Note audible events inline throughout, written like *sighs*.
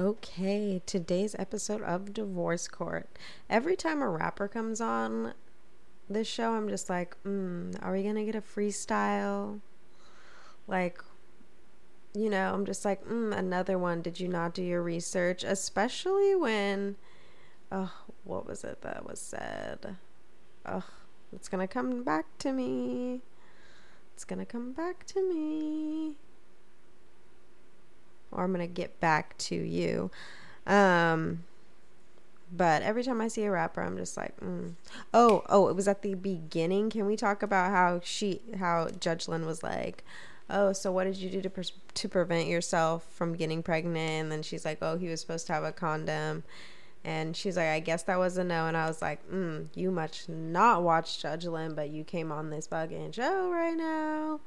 Okay, today's episode of Divorce Court. Every time a rapper comes on this show, I'm just like, mm, are we gonna get a freestyle? Like, you know, I'm just like, mm, another one. Did you not do your research? Especially when, oh, what was it that was said? Oh, it's gonna come back to me. It's gonna come back to me or I'm going to get back to you. Um, but every time I see a rapper, I'm just like, mm. oh, oh, it was at the beginning. Can we talk about how she, how Judge Lynn was like, oh, so what did you do to pre- to prevent yourself from getting pregnant? And then she's like, oh, he was supposed to have a condom. And she's like, I guess that was a no. And I was like, mm, you must not watch Judge Lynn, but you came on this fucking show right now.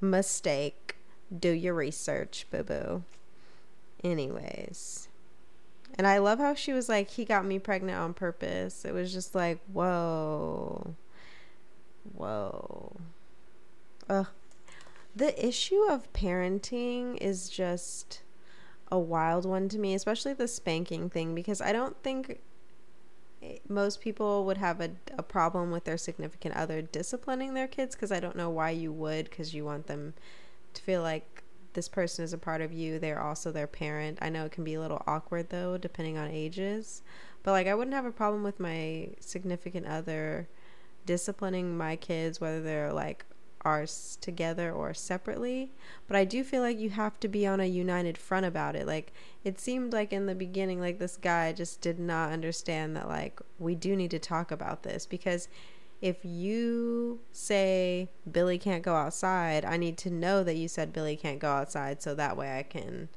Mistake. Do your research, boo boo. Anyways. And I love how she was like, he got me pregnant on purpose. It was just like, whoa. Whoa. Ugh. The issue of parenting is just a wild one to me, especially the spanking thing, because I don't think most people would have a, a problem with their significant other disciplining their kids because I don't know why you would because you want them to feel like this person is a part of you, they're also their parent. I know it can be a little awkward though, depending on ages. But like, I wouldn't have a problem with my significant other disciplining my kids, whether they're like ours together or separately. But I do feel like you have to be on a united front about it. Like, it seemed like in the beginning, like this guy just did not understand that, like, we do need to talk about this because if you say Billy can't go outside, I need to know that you said Billy can't go outside so that way I can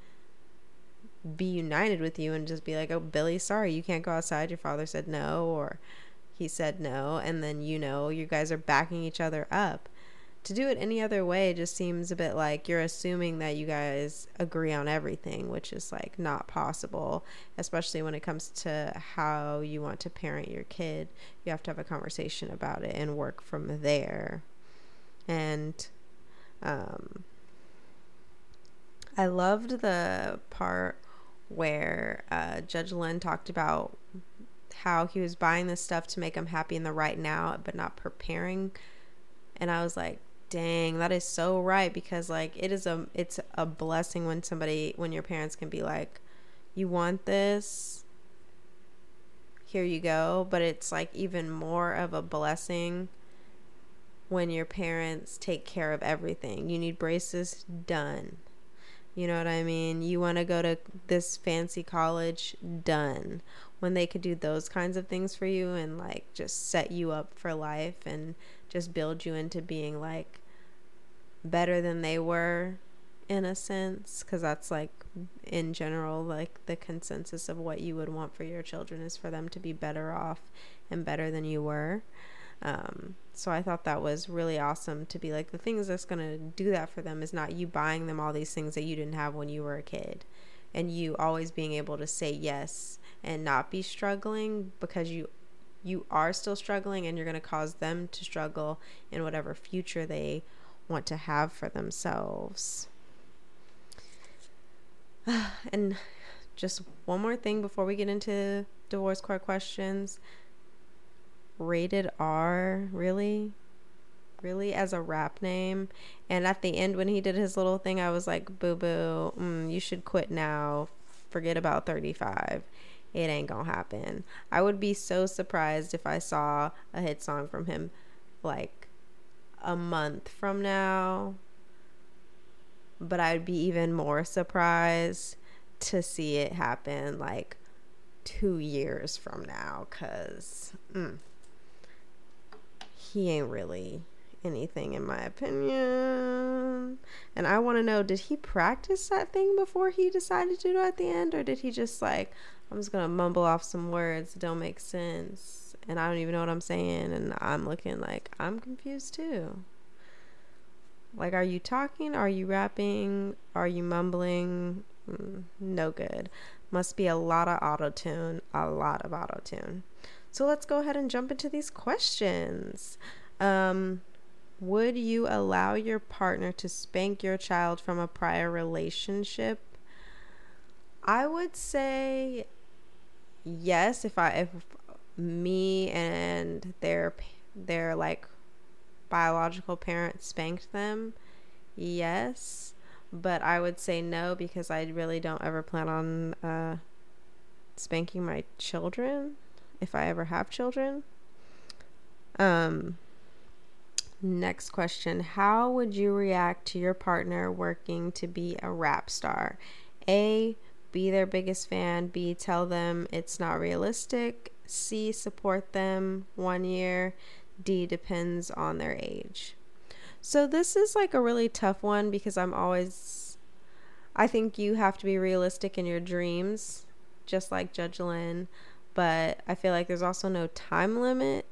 be united with you and just be like, "Oh, Billy, sorry, you can't go outside. Your father said no or he said no." And then you know, you guys are backing each other up to do it any other way just seems a bit like you're assuming that you guys agree on everything, which is like not possible, especially when it comes to how you want to parent your kid. You have to have a conversation about it and work from there. And um, I loved the part where uh, Judge Lynn talked about how he was buying this stuff to make him happy in the right now, but not preparing. And I was like, dang that is so right because like it is a it's a blessing when somebody when your parents can be like you want this? Here you go. But it's like even more of a blessing when your parents take care of everything. You need braces done. You know what i mean? You want to go to this fancy college? Done. When they could do those kinds of things for you and like just set you up for life and just build you into being like better than they were in a sense? Because that's like in general like the consensus of what you would want for your children is for them to be better off and better than you were. Um, so i thought that was really awesome to be like the things that's going to do that for them is not you buying them all these things that you didn't have when you were a kid. And you always being able to say yes and not be struggling because you you are still struggling and you're going to cause them to struggle in whatever future they want to have for themselves. *sighs* And just one more thing before we get into divorce court questions. Rated R, really? Really, as a rap name? And at the end, when he did his little thing, I was like, boo boo, mm, you should quit now. Forget about 35 it ain't gonna happen. I would be so surprised if I saw a hit song from him like a month from now. But I'd be even more surprised to see it happen like two years from now because mm, he ain't really anything in my opinion. And I want to know did he practice that thing before he decided to do it at the end or did he just like I'm just going to mumble off some words that don't make sense and I don't even know what I'm saying and I'm looking like I'm confused too. Like are you talking? Are you rapping? Are you mumbling? Mm, no good. Must be a lot of auto tune, a lot of auto tune. So let's go ahead and jump into these questions. Um, would you allow your partner to spank your child from a prior relationship? I would say yes if I if me and their their like biological parents spanked them. Yes, but I would say no because I really don't ever plan on uh, spanking my children if I ever have children. Um next question, how would you react to your partner working to be a rap star? A be their biggest fan, B tell them it's not realistic, C support them 1 year, D depends on their age. So this is like a really tough one because I'm always I think you have to be realistic in your dreams, just like Judge Lynn, but I feel like there's also no time limit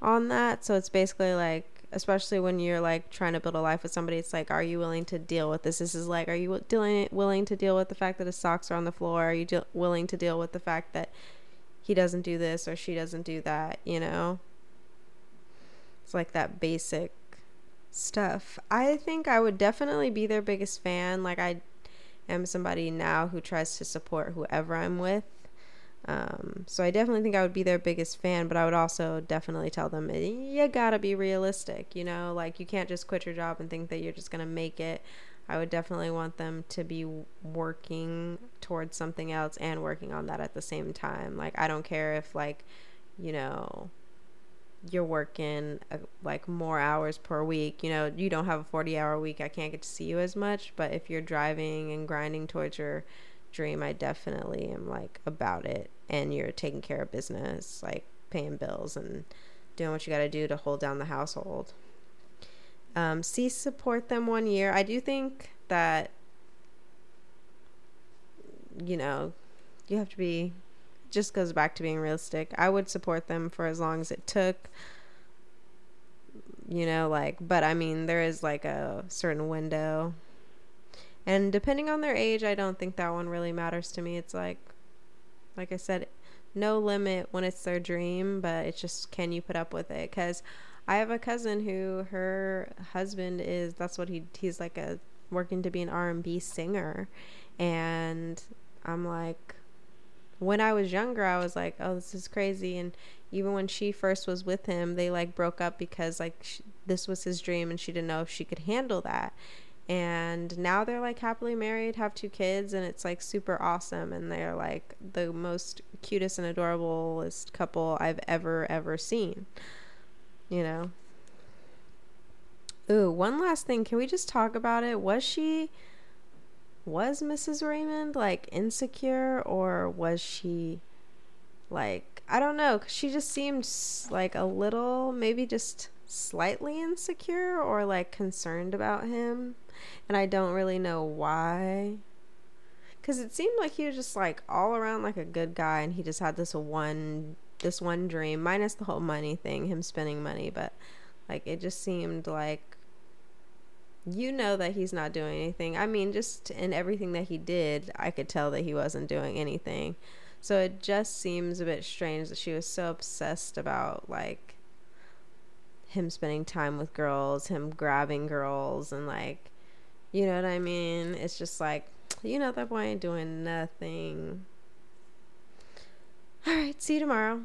on that. So it's basically like especially when you're like trying to build a life with somebody it's like are you willing to deal with this this is like are you dealing willing to deal with the fact that his socks are on the floor are you de- willing to deal with the fact that he doesn't do this or she doesn't do that you know it's like that basic stuff. I think I would definitely be their biggest fan. Like I am somebody now who tries to support whoever I'm with. Um, so I definitely think I would be their biggest fan, but I would also definitely tell them you gotta be realistic. You know, like you can't just quit your job and think that you're just gonna make it. I would definitely want them to be working towards something else and working on that at the same time. Like I don't care if like, you know, you're working uh, like more hours per week you know you don't have a 40 hour week i can't get to see you as much but if you're driving and grinding towards your dream i definitely am like about it and you're taking care of business like paying bills and doing what you got to do to hold down the household um, see support them one year i do think that you know you have to be just goes back to being realistic. I would support them for as long as it took. You know, like, but I mean, there is like a certain window. And depending on their age, I don't think that one really matters to me. It's like, like I said, no limit when it's their dream, but it's just can you put up with it? Because I have a cousin who her husband is that's what he he's like a working to be an R and B singer, and I'm like, when I was younger, I was like, oh, this is crazy. And even when she first was with him, they like broke up because like she, this was his dream and she didn't know if she could handle that. And now they're like happily married, have two kids, and it's like super awesome. And they're like the most cutest and adorablest couple I've ever, ever seen. You know? Ooh, one last thing. Can we just talk about it? Was she was Mrs. Raymond like insecure or was she like I don't know cause she just seemed like a little maybe just slightly insecure or like concerned about him and I don't really know why cuz it seemed like he was just like all around like a good guy and he just had this one this one dream minus the whole money thing him spending money but like it just seemed like you know that he's not doing anything. I mean, just in everything that he did, I could tell that he wasn't doing anything. So it just seems a bit strange that she was so obsessed about like him spending time with girls, him grabbing girls and like you know what I mean? It's just like you know that boy ain't doing nothing. All right, see you tomorrow.